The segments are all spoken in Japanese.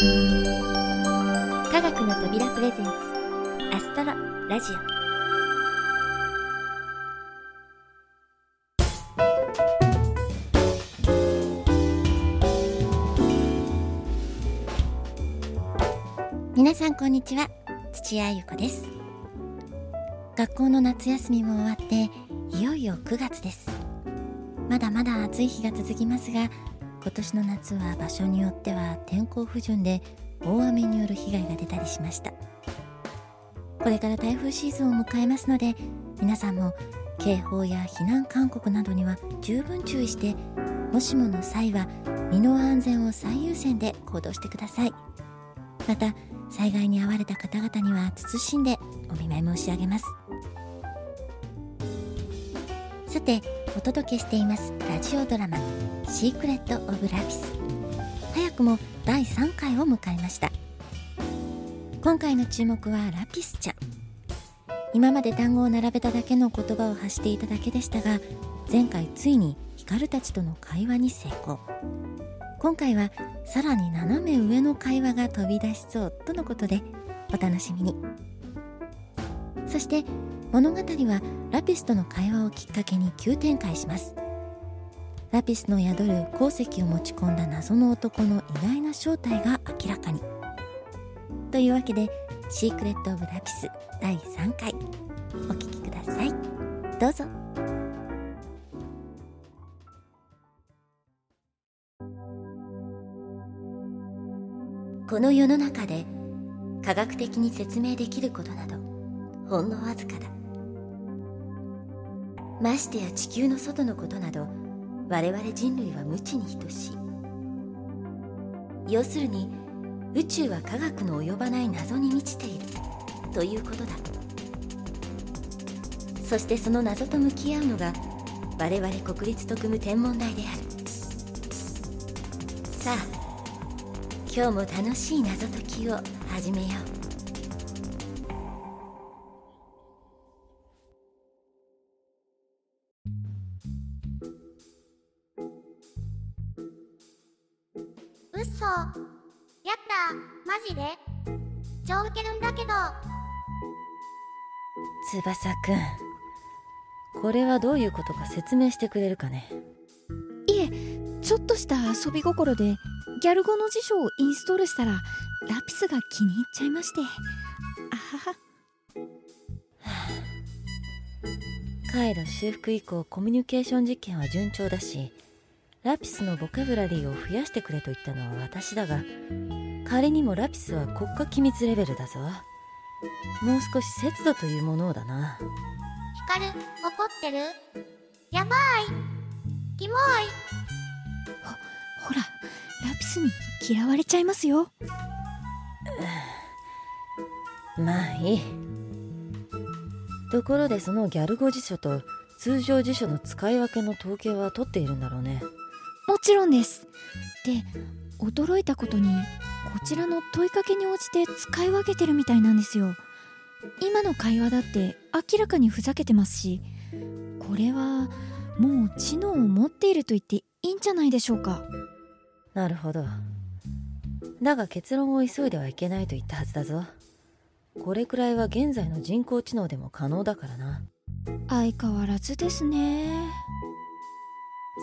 科学の扉プレゼンツアストロラジオ。皆さんこんにちは土屋ゆ子です。学校の夏休みも終わっていよいよ9月です。まだまだ暑い日が続きますが今年の夏は場所によっては天候不順で大雨による被害が出たりしました。これから台風シーズンを迎えますので皆さんも警報や避難勧告などには十分注意してもしもの際は身の安全を最優先で行動してください。また災害に遭われた方々には謹んでお見舞い申し上げます。さてお届けしていますラジオドラマ「シークレット・オブ・ラピス」早くも第3回を迎えました。今回の注目はラピスちゃん今まで単語を並べただけの言葉を発していただけでしたが前回ついに光たちとの会話に成功。今回はさらに斜め上の会話が飛び出しそうとのことでお楽しみに。そして物語はラピスとの会話をきっかけに急展開します。ラピスの宿る鉱石を持ち込んだ謎の男の意外な正体が明らかに。というわけで「シークレット・オブ・ラピス」第3回お聴きください。どうぞ。この世の中で科学的に説明できることなどほんのわずかだ。ましてや地球の外のことなど我々人類は無知に等しい。要するに宇宙は科学の及ばない謎に満ちているということだ。そしてその謎と向き合うのが我々国立特務天文台である。さあ今日も楽しい謎解きを始めよう。翼くん。これはどういうことか説明してくれるかね？いえちょっとした遊び心でギャル語の辞書をインストールしたらラピスが気に入っちゃいまして。あはは。回路修復以降コミュニケーション実験は順調だしラピスのボキャブラリーを増やしてくれと言ったのは私だが仮にもラピスは国家機密レベルだぞもう少し節度というものをだな。ヒカル怒ってる？やばいキモい。ほらラピスに嫌われちゃいますよ。まあいい。ところでそのギャル語辞書と通常辞書の使い分けの統計は取っているんだろうね。もちろんです。で驚いたことにこちらの問いかけに応じて使い分けてるみたいなんですよ。今の会話だって明らかにふざけてますしこれはもう知能を持っていると言っていいんじゃないでしょうか。なるほど。だが結論を急いではいけないと言ったはずだぞ。これくらいは現在の人工知能でも可能だからな。相変わらずですね。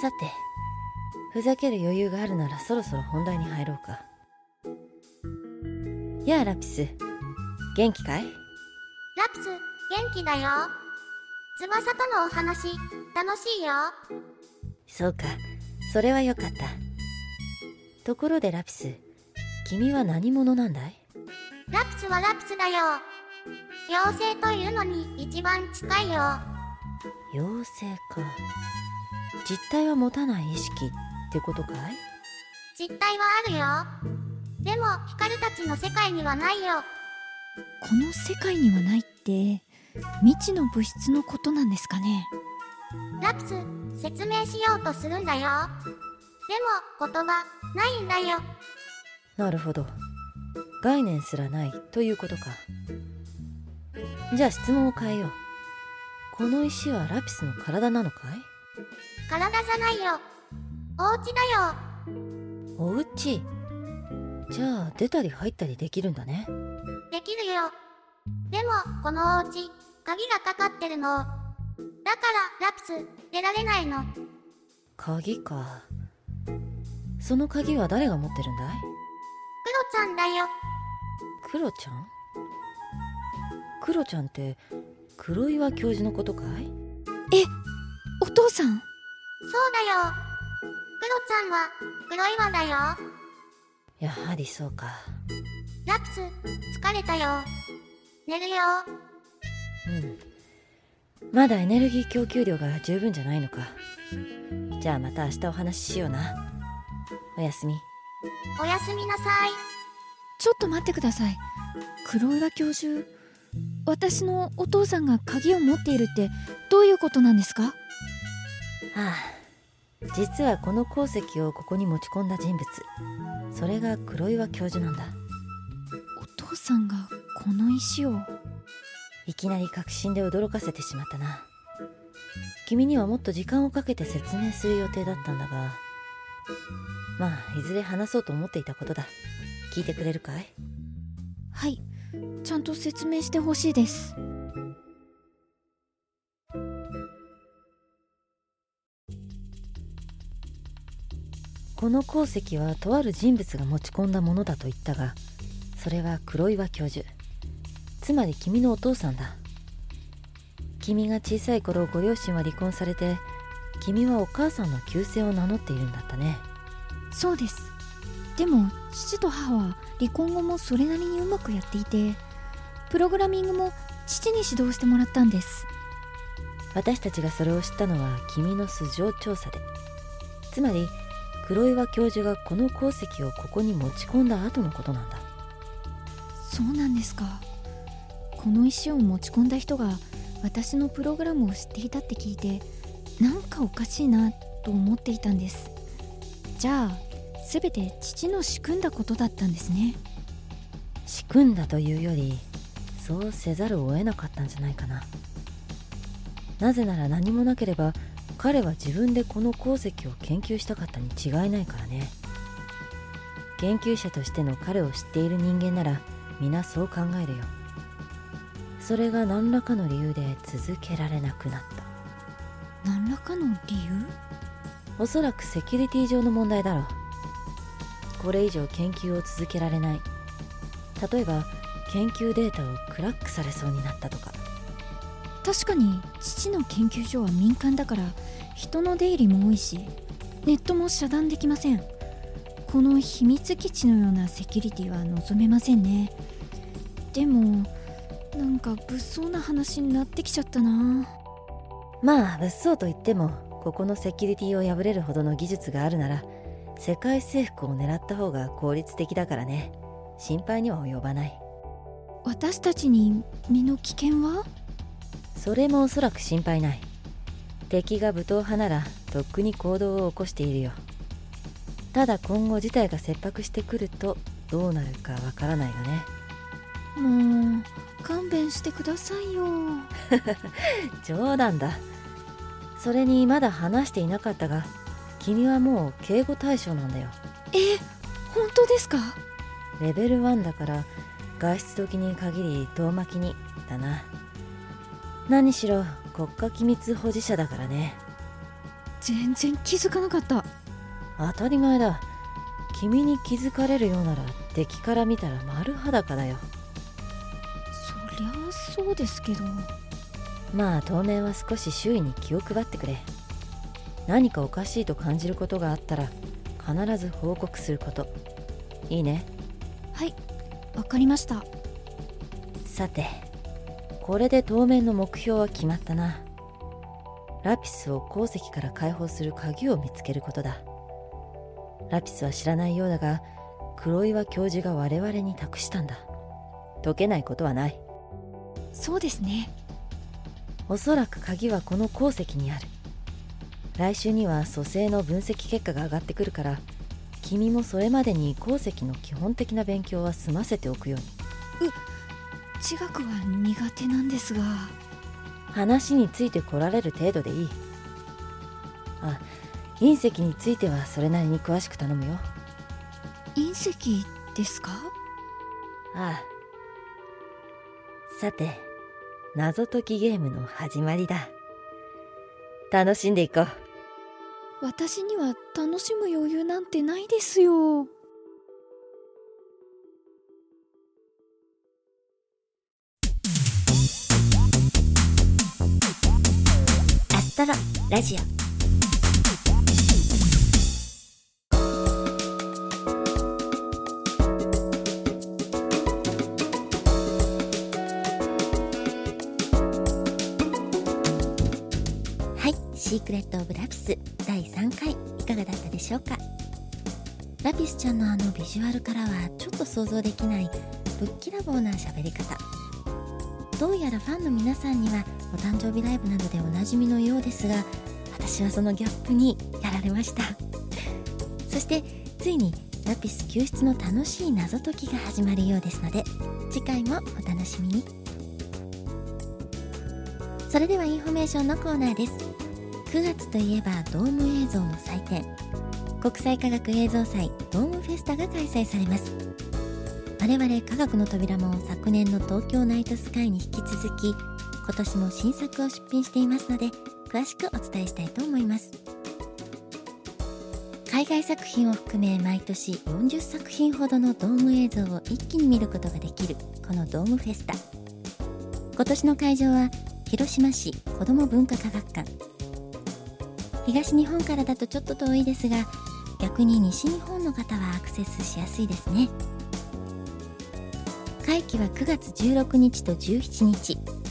さてふざける余裕があるならそろそろ本題に入ろうかやあラピス。元気かい？ラピス元気だよ。翼とのお話楽しいよ。そうか。それはよかった。ところでラピス君は何者なんだい？ラピスはラピスだよ。妖精というのに一番近いよ。妖精か。実体は持たない意識ってことかい？実体はあるよでもヒカルたちの世界にはないよ。この世界にはないって未知の物質のことなんですかね？ラピス説明しようとするんだよ。でも言葉ないんだよ。なるほど。概念すらないということか。じゃあ質問を変えよう。この石はラピスの体なのかい？体じゃないよ。お家だよ。お家？じゃあ出たり入ったりできるんだねできるよ。でも、このお家、鍵がかかってるの。だから、ラピス、出られないの。鍵かその鍵は誰が持ってるんだい？クロちゃんだよ。クロちゃん？クロちゃんって黒岩教授のことかい？お父さん？そうだよ。クロちゃんは、黒岩だよ。やはりそうか。ラピス、疲れたよ。寝るよ。うん。まだエネルギー供給量が十分じゃないのか。じゃあまた明日お話ししような。おやすみ。おやすみなさい。ちょっと待ってください。黒岩教授私のお父さんが鍵を持っているってどういうことなんですか？はあ実はこの鉱石をここに持ち込んだ人物。それが黒岩教授なんだ。お父さんがこの石を。いきなり確信で驚かせてしまったな。君にはもっと時間をかけて説明する予定だったんだが。まあいずれ話そうと思っていたことだ。聞いてくれるかい？はい。ちゃんと説明してほしいですこの鉱石はとある人物が持ち込んだものだと言ったがそれは黒岩教授。つまり君のお父さんだ。君が小さい頃ご両親は離婚されて君はお母さんの旧姓を名乗っているんだったね。そうです。でも父と母は離婚後もそれなりにうまくやっていてプログラミングも父に指導してもらったんです。私たちがそれを知ったのは君の素性調査で。つまり黒岩教授がこの鉱石をここに持ち込んだ後のことなんだ。そうなんですか。この石を持ち込んだ人が私のプログラムを知っていたって聞いてなんかおかしいなと思っていたんです。じゃあ全て父の仕組んだことだったんですね。仕組んだというよりそうせざるを得なかったんじゃないかな。なぜなら何もなければ彼は自分でこの鉱石を研究したかったに違いないからね。研究者としての彼を知っている人間なら皆そう考えるよ。それが何らかの理由で続けられなくなった。何らかの理由？おそらくセキュリティ上の問題だろう。これ以上研究を続けられない。例えば研究データをクラックされそうになったとか確かに父の研究所は民間だから人の出入りも多いしネットも遮断できません。この秘密基地のようなセキュリティは望めませんね。でもなんか物騒な話になってきちゃったな。まあ物騒といってもここのセキュリティを破れるほどの技術があるなら世界征服を狙った方が効率的だからね。心配には及ばない。私たちに身の危険は？それもおそらく心配ない。敵が武闘派ならとっくに行動を起こしているよ。ただ今後事態が切迫してくるとどうなるかわからないがね。もう勘弁してくださいよ。冗談だ。それにまだ話していなかったが君はもう警護対象なんだよ。え本当ですか？レベル1だから外出時に限り遠巻きにだな何しろ国家機密保持者だからね。全然気づかなかった。当たり前だ。君に気づかれるようなら敵から見たら丸裸だよ。そりゃそうですけど。まあ当面は少し周囲に気を配ってくれ。何かおかしいと感じることがあったら必ず報告すること。いいね。はい。わかりました。さてこれで当面の目標は決まったな。ラピスを鉱石から解放する鍵を見つけることだ。ラピスは知らないようだが黒岩教授が我々に託したんだ。解けないことはない。そうですね。おそらく鍵はこの鉱石にある。来週には組成の分析結果が上がってくるから君もそれまでに鉱石の基本的な勉強は済ませておくように地学は苦手なんですが。話について来られる程度でいい。あ隕石についてはそれなりに詳しく頼むよ。隕石っですか？ああ。さて謎解きゲームの始まりだ。楽しんでいこう。私には楽しむ余裕なんてないですよアストロラジオ。シークレット・オブ・ラピス第3回いかがだったでしょうか？ラピスちゃんのあのビジュアルからはちょっと想像できないぶっきらぼうな喋り方。どうやらファンの皆さんにはお誕生日ライブなどでおなじみのようですが私はそのギャップにやられました。そしてついにラピス救出の楽しい謎解きが始まるようですので次回もお楽しみに。それではインフォメーションのコーナーです。9月といえばドーム映像の祭典。国際科学映像祭ドームフェスタが開催されます。我々科学の扉も昨年の東京ナイトスカイに引き続き今年も新作を出品していますので詳しくお伝えしたいと思います。海外作品を含め毎年40作品ほどのドーム映像を一気に見ることができるこのドームフェスタ。今年の会場は広島市子ども文化科学館。東日本からだとちょっと遠いですが逆に西日本の方はアクセスしやすいですね。会期は9月16日と17日。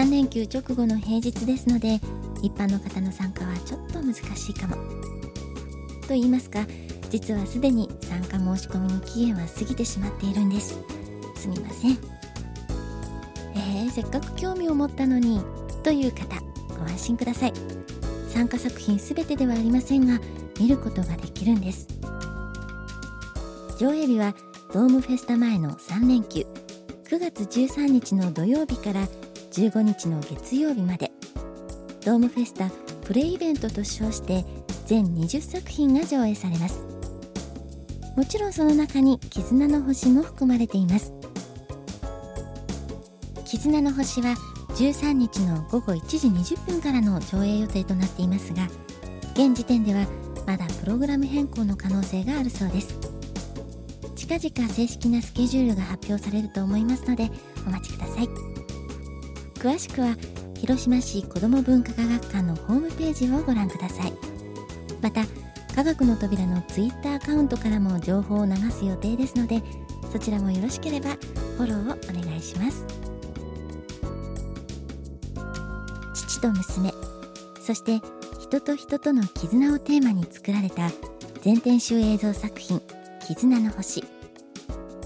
3連休直後の平日ですので一般の方の参加はちょっと難しいかも。と言いますか実はすでに参加申し込みの期限は過ぎてしまっているんです。すみません。えー、せっかく興味を持ったのにという方ご安心ください。参加作品全てではありませんが見ることができるんです。上映日はドームフェスタ前の3連休。9月13日の土曜日から15日の月曜日まで。ドームフェスタプレイイベントと称して全20作品が上映されます。もちろんその中に絆の星も含まれています。絆の星は13日の午後1時20分からの上映予定となっていますが現時点ではまだプログラム変更の可能性があるそうです。近々正式なスケジュールが発表されると思いますのでお待ちください。詳しくは広島市子ども文化科学館のホームページをご覧ください。また科学の扉の Twitter アカウントからも情報を流す予定ですのでそちらもよろしければフォローをお願いします。父と娘そして人と人との絆をテーマに作られた全編集映像作品「絆の星」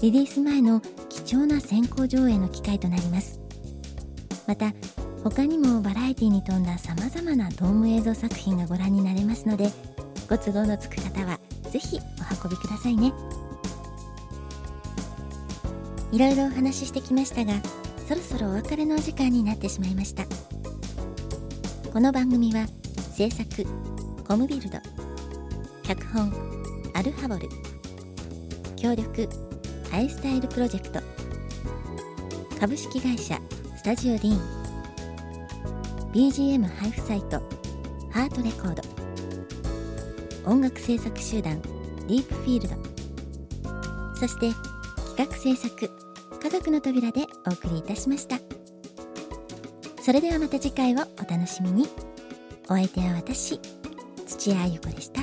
リリース前の貴重な先行上映の機会となります。また他にもバラエティに富んださまざまなドーム映像作品がご覧になれますのでご都合のつく方は是非お運びくださいね。いろいろお話ししてきましたがそろそろお別れのお時間になってしまいました。この番組は制作コムビルド脚本アルハボル協力アイスタイルプロジェクト株式会社タジオディーン BGM 配布サイトハートレコード。音楽制作集団ディープフィールド。そして企画制作科学の扉でお送りいたしました。それではまた次回をお楽しみに。お相手は私土屋あゆ子でした。